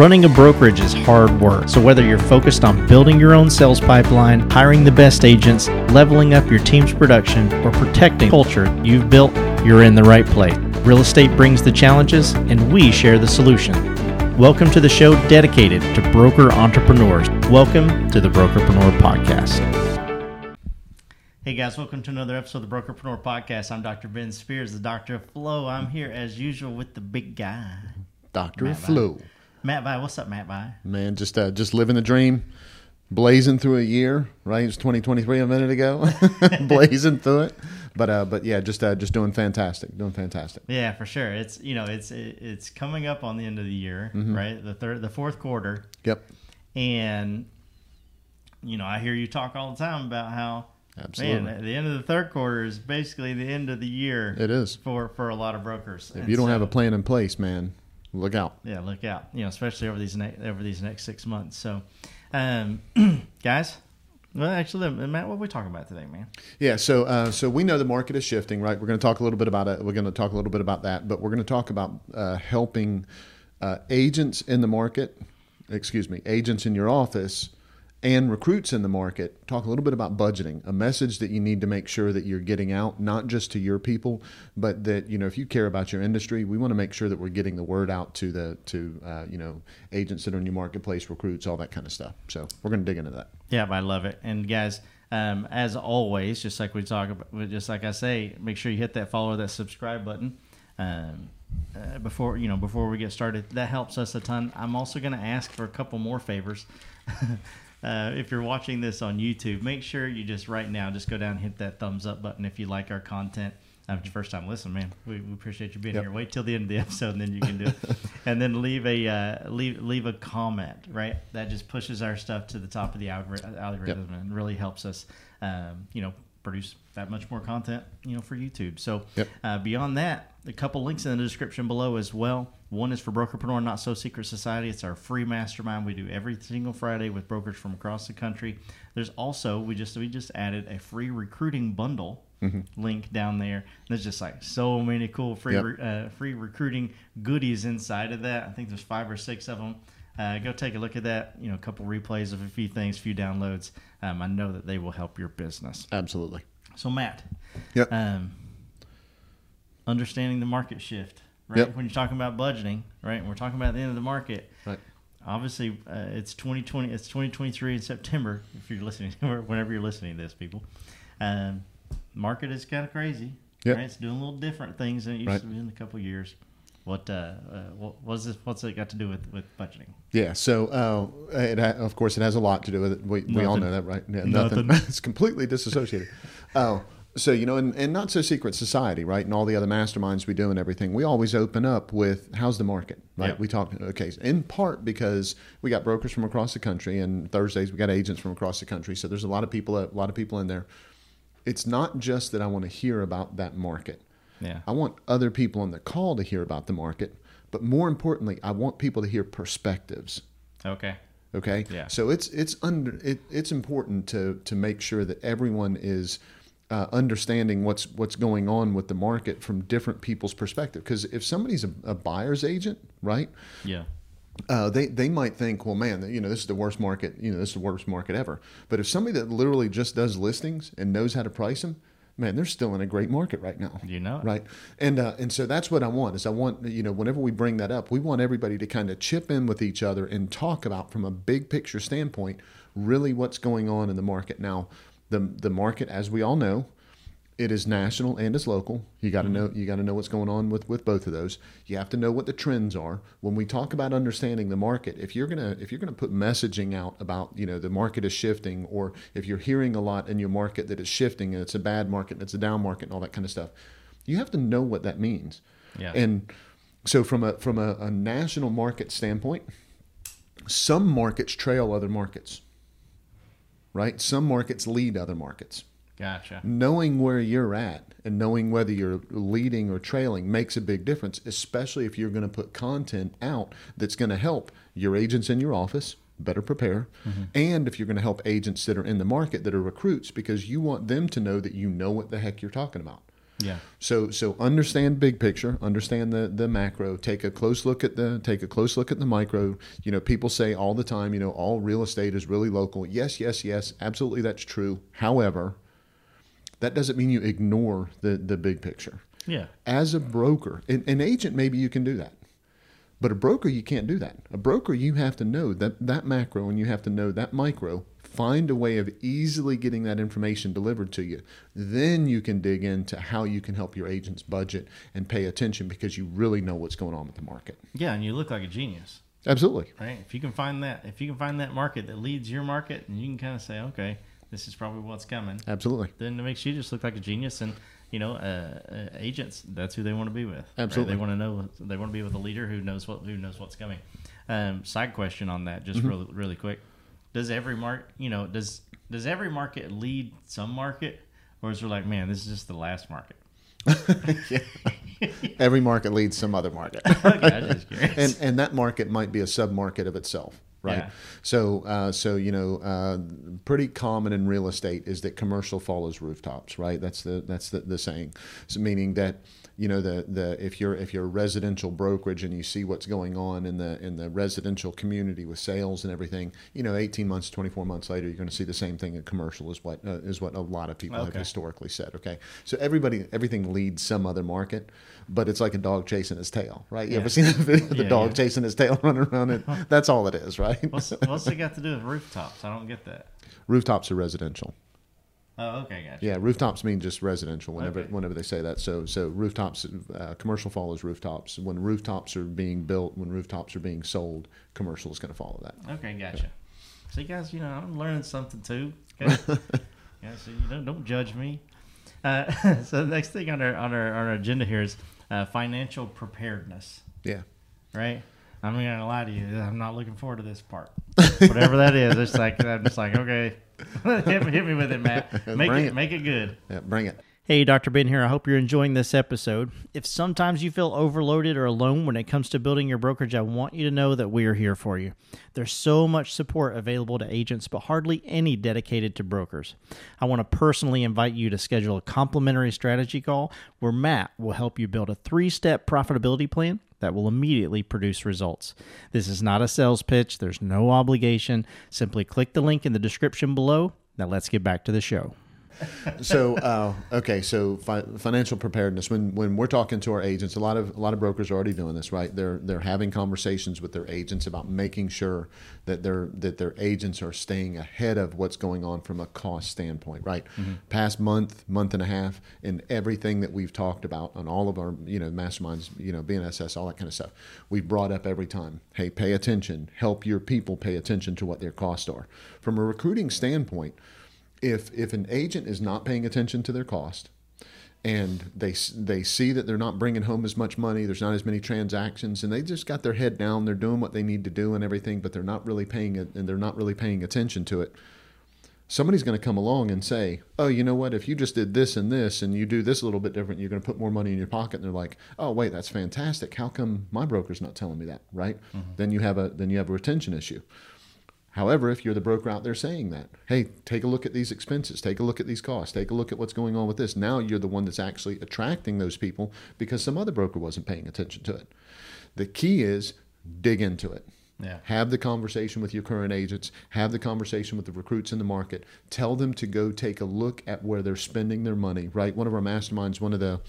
Running a brokerage is hard work, so whether you're focused on building your own sales pipeline, hiring the best agents, leveling up your team's production, or protecting culture you've built, you're in the right place. Real estate brings the challenges, and we share the solution. Welcome to the show dedicated to broker entrepreneurs. Welcome to the Brokerpreneur Podcast. Hey guys, welcome to another episode of the Brokerpreneur Podcast. I'm Dr. Ben Spears, the Doctor of Flow. I'm here as usual with the big guy, Doctor Matt of Flow. Matt Vi. What's up, Matt Vi? Man, just uh, just living the dream, blazing through a year. Right, it was 2023 a minute ago, blazing through it. But uh, but yeah, just uh, just doing fantastic, doing fantastic. Yeah, for sure. It's you know it's it's coming up on the end of the year, right? The third, the fourth quarter, Yep, and you know I hear you talk all the time about how Absolutely. man the end of the third quarter is basically the end of the year it is. for for a lot of brokers. If you don't have a plan in place, man, look out. yeah, look out. You know, especially over these ne- over these next six months. So, um, guys, well, actually, Matt, what are we talking about today, man? Yeah, so uh, so we know the market is shifting, right? We're going to talk a little bit about it. We're going to talk a little bit about that, but we're going to talk about uh, helping uh, agents in the market, excuse me, agents in your office, and recruits in the market. Talk a little bit about budgeting, a message that you need to make sure that you're getting out, not just to your people, but that you know if you care about your industry, we want to make sure that we're getting the word out to the to uh, you know agents that are in your marketplace, recruits, all that kind of stuff. So we're going to dig into that. Yeah, I love it. And guys, um, as always, just like we talk about, just like I say, make sure you hit that follow, that subscribe button. Um, uh, before you know, before we get started, that helps us a ton. I'm also going to ask for a couple more favors. uh, if you're watching this on YouTube, make sure you just right now just go down and hit that thumbs up button if you like our content. Uh, if it's your first time listening, man, we, we appreciate you being Yep. here. Wait till the end of the episode, and then you can do it. and then leave a uh, leave leave a comment. Right, that just pushes our stuff to the top of the algori- algorithm and really helps us, um, you know, produce that much more content, you know, for YouTube. So Yep. uh, beyond that, a couple links in the description below as well. One is for Brokerpreneur Not So Secret Society. It's our free mastermind we do every single Friday with brokers from across the country. There's also we just we just added a free recruiting bundle link down there. There's just like so many cool free Yep. uh, free recruiting goodies inside of that. I think there's five or six of them. Uh, go take a look at that. You know, a couple replays of a few things, a few downloads. Um, I know that they will help your business. Absolutely. So Matt, Yep. um, understanding the market shift, right? Yep. When you're talking about budgeting, right? And we're talking about the end of the market. Right. Obviously, uh, it's 2020. It's 2023 in September. If you're listening, whenever you're listening to this, people, um, market is kind of crazy. Yep. Right? It's doing a little different things than it used Right. to be in a couple of years. What uh, uh, what what's this? What's it got to do with with budgeting? Yeah, so uh, it ha- of course it has a lot to do with it. We, we all know that, right? Yeah, Nothing. it's completely disassociated. Oh, so you know, and, and not so secret society, right? And all the other masterminds we do and everything, we always open up with how's the market, right? Yep. We talk okay, in part because we got brokers from across the country, and Thursdays we got agents from across the country. So there's a lot of people, a lot of people in there. It's not just that I want to hear about that market. Yeah. I want other people on the call to hear about the market, but more importantly, I want people to hear perspectives. Okay. Okay. Yeah. So it's it's under it, it's important to to make sure that everyone is uh, understanding what's what's going on with the market from different people's perspective. Because if somebody's a, a buyer's agent, right? Yeah. Uh, they they might think, well, man, you know, this is the worst market. You know, this is the worst market ever. But if somebody that literally just does listings and knows how to price them, man, they're still in a great market right now. You know it. right? And uh, and so that's what I want is I want you know whenever we bring that up, we want everybody to kind of chip in with each other and talk about from a big picture standpoint, really what's going on in the market now. The the market, as we all know, it is national and it's local. You got to mm-hmm. know you got to know what's going on with with both of those. You have to know what the trends are. When we talk about understanding the market, if you're gonna if you're gonna put messaging out about you know the market is shifting, or if you're hearing a lot in your market that it's shifting and it's a bad market and it's a down market and all that kind of stuff, you have to know what that means. Yeah. And so from a from a, a national market standpoint, some markets trail other markets. Right? Some markets lead other markets Gotcha. knowing where you're at and knowing whether you're leading or trailing makes a big difference, especially if you're going to put content out that's going to help your agents in your office better prepare, mm-hmm. and if you're going to help agents that are in the market that are recruits because you want them to know that you know what the heck you're talking about. Yeah. So so understand big picture, understand the the macro. Take a close look at the take a close look at the micro. You know, people say all the time, you know, all real estate is really local. Yes, yes, yes, absolutely, that's true. However, that doesn't mean you ignore the the big picture. Yeah. As a broker, an, an agent, maybe you can do that. But a broker, you can't do that. A broker, you have to know that that macro and you have to know that micro. Find a way of easily getting that information delivered to you. Then you can dig into how you can help your agents budget and pay attention because you really know what's going on with the market. Yeah, and you look like a genius. Absolutely. Right? If you can find that if you can find that market that leads your market and you can kind of say, okay, this is probably what's coming. Absolutely. Then it makes you just look like a genius and you know, uh, uh, agents. That's who they want to be with. right? Absolutely. they want to know. They want to be with a leader who knows what who knows what's coming. Um, side question on that, just really really quick. Does every mark, you know, does does every market lead some market, or is there like, man, this is just the last market? Every market leads some other market. okay, I'm just curious. and and that market might be a sub market of itself right? Yeah. so uh, so you know uh, pretty common in real estate is that commercial follows rooftops right? That's the that's the, the saying. So meaning that you know the the if you're if you're a residential brokerage and you see what's going on in the in the residential community with sales and everything you know 18 months 24 months later you're going to see the same thing in commercial is what uh, is what a lot of people have historically said okay? So everybody everything leads some other market but it's like a dog chasing his tail right you Yeah. ever seen that video of the Yeah, dog yeah. chasing his tail running around it that's all it is right what's what's it got to do with rooftops? I don't get that. rooftops are residential Oh, okay, gotcha. yeah rooftops mean just residential whenever Okay. whenever they say that so so rooftops uh, commercial follows rooftops when rooftops are being built when rooftops are being sold commercial is going to follow that Okay, gotcha. See, guys, you know, I'm learning something too. Okay? yeah, so you don't don't judge me. Uh, so the next thing on our on our, on our agenda here is uh, financial preparedness. yeah Right? I'm not gonna lie to you. I'm not looking forward to this part. Whatever that is, it's like I'm just like, okay, hit, me, hit me with it, Matt. Make it, it. make it good. yeah bring it Hey, Dr. Ben here. I hope you're enjoying this episode. If sometimes you feel overloaded or alone when it comes to building your brokerage, I want you to know that we are here for you. There's so much support available to agents, but hardly any dedicated to brokers. I want to personally invite you to schedule a complimentary strategy call where Matt will help you build a three step profitability plan that will immediately produce results. This is not a sales pitch, there's no obligation. Simply click the link in the description below. Now, let's get back to the show. So uh, okay so fi- financial preparedness when when we're talking to our agents a lot of a lot of brokers are already doing this right? They're they're having conversations with their agents about making sure that their that their agents are staying ahead of what's going on from a cost standpoint right? Past month month and a half and everything that we've talked about on all of our you know masterminds you know bnss all that kind of stuff we've brought up every time hey pay attention. Help your people pay attention to what their costs are. From a recruiting standpoint if if an agent is not paying attention to their cost and they they see that they're not bringing home as much money there's not as many transactions and they just got their head down they're doing what they need to do and everything but they're not really paying it and they're not really paying attention to it somebody's going to come along and say oh you know what? If you just did this and this and you do this a little bit different you're going to put more money in your pocket and they're like oh wait that's fantastic. How come my broker's not telling me that? Right? Mm-hmm. Then you have a then you have a retention issue However, if you're the broker out there saying that, hey, take a look at these expenses, take a look at these costs, take a look at what's going on with this. Now you're the one that's actually attracting those people because some other broker wasn't paying attention to it. The key is dig into it. Yeah. Have the conversation with your current agents, have the conversation with the recruits in the market, tell them to go take a look at where they're spending their money, right? One of our masterminds, one of the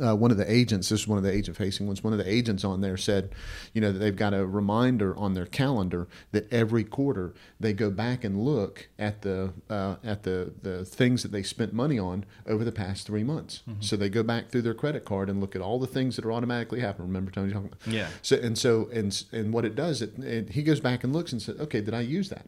uh, one of the agents, this is one of the agent facing ones, one of the agents on there said, you know, that they've got a reminder on their calendar that every quarter they go back and look at the uh, at the the things that they spent money on over the past three months. So they go back through their credit card and look at all the things that are automatically happening. Remember Tony talking about? Yeah. So and so and and what it does, it, it he goes back and looks and says, okay, did I use that?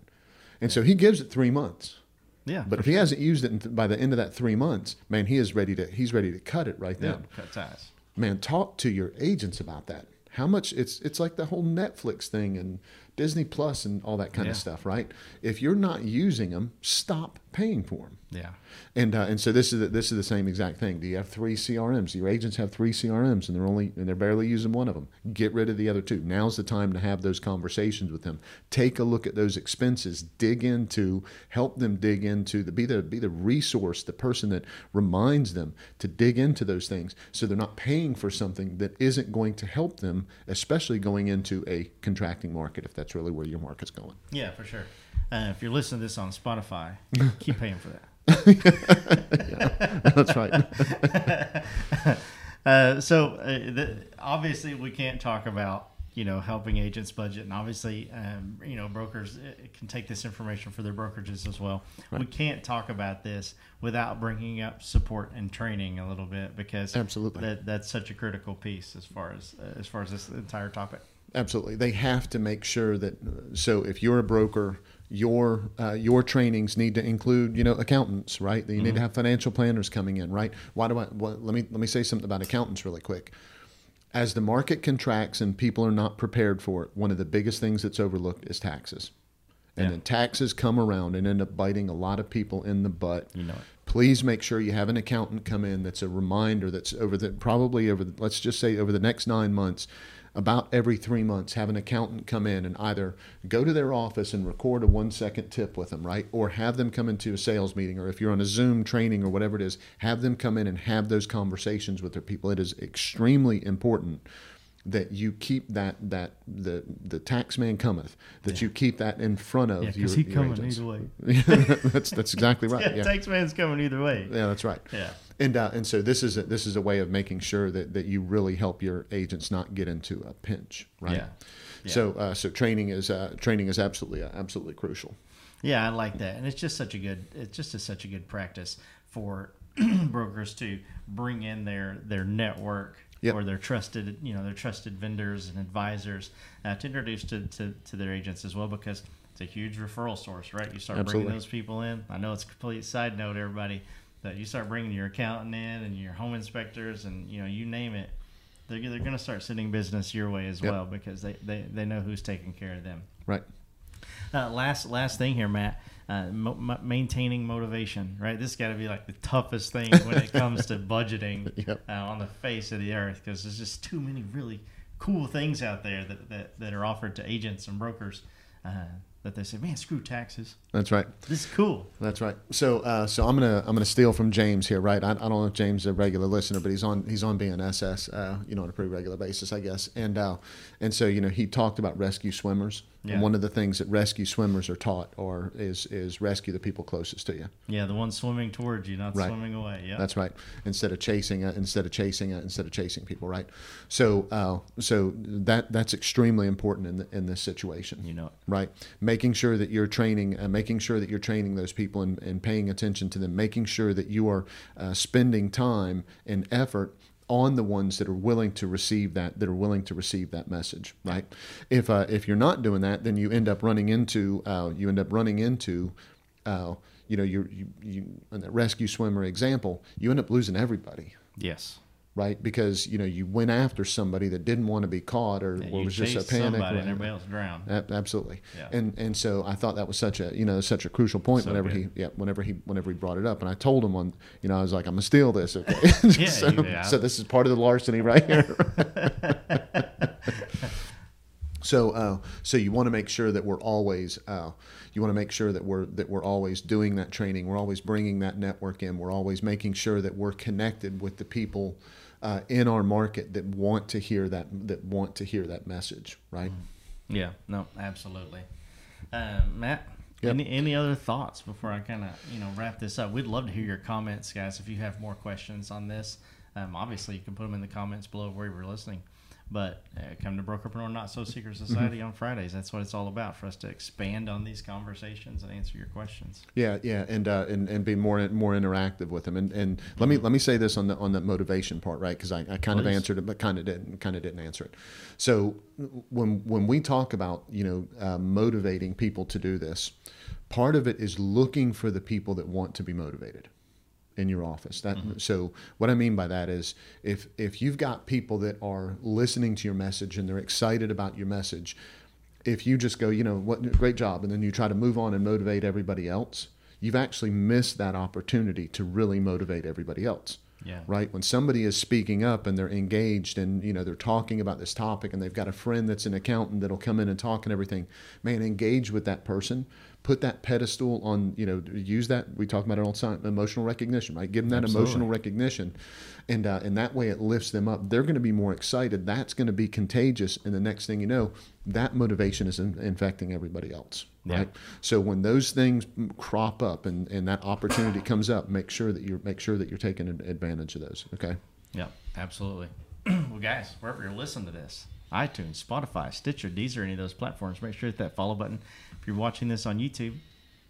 And so he gives it three months. Yeah. But if he hasn't used it by the end of that three months, man, he is ready to he's ready to cut it right yeah, then. cut ties. Man, talk to your agents about that. How much it's it's like the whole Netflix thing and Disney Plus and all that kind Yeah. of stuff, right? If you're not using them, stop paying for them. Yeah. And uh, and so this is the, this is the same exact thing. Do you have three CRMs? Your agents have three CRMs, and they're only and they're barely using one of them. Get rid of the other two. Now's the time to have those conversations with them. Take a look at those expenses. Dig into, help them dig into the be the be the resource, the person that reminds them to dig into those things, so they're not paying for something that isn't going to help them, especially going into a contracting market if that's really where your market's going. Yeah, for sure. Uh, if you're listening to this on Spotify, keep paying for that. yeah, that's right. uh, so uh, the, obviously, we can't talk about you know helping agents budget, and obviously, um, you know brokers uh, can take this information for their brokerages as well. Right. We can't talk about this without bringing up support and training a little bit because absolutely that, that's such a critical piece as far as uh, as far as this entire topic. Absolutely, they have to make sure that. So, if you're a broker your uh, your trainings need to include you know accountants right you mm-hmm. need to mm-hmm. have financial planners coming in right why do i well, let me let me say something about accountants really quick as the market contracts and people are not prepared for it one of the biggest things that's overlooked is taxes and yeah. then taxes come around and end up biting a lot of people in the butt you know it. please make sure you have an accountant come in that's a reminder that's over the probably over the, let's just say over the next nine months about every three months have an accountant come in and either go to their office and record a one second tip with them, right? Or have them come into a sales meeting, or if you're on a Zoom training or whatever it is, have them come in and have those conversations with their people. It is extremely important that you keep that that the the tax man cometh that yeah. you keep that in front of yeah, your, he your coming agents. either way. that's that's exactly right. yeah, yeah, tax man's coming either way. Yeah, that's right. Yeah. And uh, and so this is a, this is a way of making sure that, that you really help your agents not get into a pinch, right? Yeah. yeah. So uh, so training is uh, training is absolutely uh, absolutely crucial. Yeah, I like that, and it's just such a good it's just a, such a good practice for brokers to bring in their their network Yep. or their trusted, you know, their trusted vendors and advisors uh, to introduce to, to, to, their agents as well because it's a huge referral source, right? You start Absolutely. bringing those people in. I know it's a complete side note, everybody, but you start bringing your accountant in and your home inspectors and you know you name it they're, they're going to start sending business your way as yep. well because they, they, they know who's taking care of them right uh, last last thing here matt uh, mo- maintaining motivation right this got to be like the toughest thing when it comes to budgeting yep. uh, on the face of the earth because there's just too many really cool things out there that, that, that are offered to agents and brokers uh, that they say, "Man, screw taxes." That's right. This is cool. That's right. So, uh, so I'm gonna I'm gonna steal from James here, right? I, I, don't know if James is a regular listener, but he's on he's on BNSS, uh, you know, on a pretty regular basis, I guess. And uh, and so you know, he talked about rescue swimmers, yeah. And one of the things that rescue swimmers are taught or is is rescue the people closest to you. Yeah, the ones swimming towards you, not right. swimming away. Yeah, that's right. Instead of chasing it, instead of chasing it, instead of chasing people, right? So, uh, so that that's extremely important in the, in this situation. You know, right? Making sure that you're training, uh, making sure that you're training those people and, and paying attention to them, making sure that you are uh, spending time and effort on the ones that are willing to receive that that are willing to receive that message right? If uh, if you're not doing that then you end up running into uh, you end up running into uh, you know you you, you in that rescue swimmer example you end up losing everybody. Yes right? Because you know you went after somebody that didn't want to be caught or, or was just a panic. Somebody and everybody else drowned. absolutely. Yeah. And and so I thought that was such a you know such a crucial point so whenever good. he yeah whenever he whenever he brought it up and I told him on you know I was like I'm gonna steal this okay yeah, so, yeah. so this is part of the larceny right here. so uh, so you want to make sure that we're always uh, you want to make sure that we're that we're always doing that training we're always bringing that network in we're always making sure that we're connected with the people uh, in our market that want to hear that that want to hear that message, right? Mm. Yeah, no, absolutely. Uh, Matt, yep. any any other thoughts before I kind of you know wrap this up? We'd love to hear your comments, guys. If you have more questions on this, um, obviously you can put them in the comments below where you're listening. But uh, come to Brokerpreneur Not So Secret mm-hmm. Society mm-hmm. on Fridays. That's what it's all about for us to expand on these conversations and answer your questions. Yeah, yeah, and uh, and, and be more more interactive with them. And and let me let me say this on the on the motivation part, right? Because I, I kind Please. of answered it, but kind of didn't kind of didn't answer it. So when when we talk about you know uh, motivating people to do this, part of it is looking for the people that want to be motivated in your office. That mm-hmm. so what I mean by that is if if you've got people that are listening to your message and they're excited about your message, if you just go, you know, what great job and then you try to move on and motivate everybody else, you've actually missed that opportunity to really motivate everybody else. Yeah. Right. When somebody is speaking up and they're engaged and you know they're talking about this topic and they've got a friend that's an accountant that'll come in and talk and everything, man, engage with that person. Put that pedestal on, you know, use that. We talk about it all the time, emotional recognition, right? Give them that Absolutely. emotional recognition, and uh, and that way it lifts them up. They're going to be more excited. That's going to be contagious, and the next thing you know, that motivation is in, infecting everybody else, Yeah. right? So when those things crop up and, and that opportunity comes up, make sure that you're make sure that you're taking advantage of those. Okay. Yep, absolutely. well, guys, wherever you're listening to this, iTunes, Spotify, Stitcher, Deezer, any of those platforms, make sure you hit that follow button. If you're watching this on YouTube,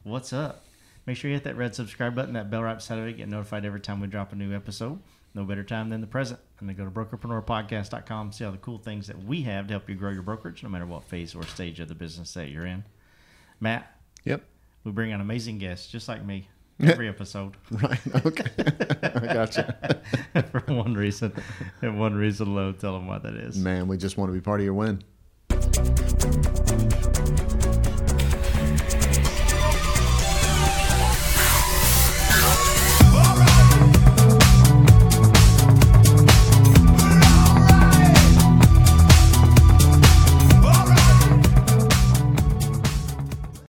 what's up? Make sure you hit that red subscribe button, that bell right beside of it, get notified every time we drop a new episode. No better time than the present. And then go to brokerpreneurpodcast.com, see all the cool things that we have to help you grow your brokerage, no matter what phase or stage of the business that you're in. Matt, Yep. we bring on amazing guests, just like me, every episode. Right. Okay. I gotcha. For one reason, and one reason alone, tell them why that is. Man, we just want to be part of your win.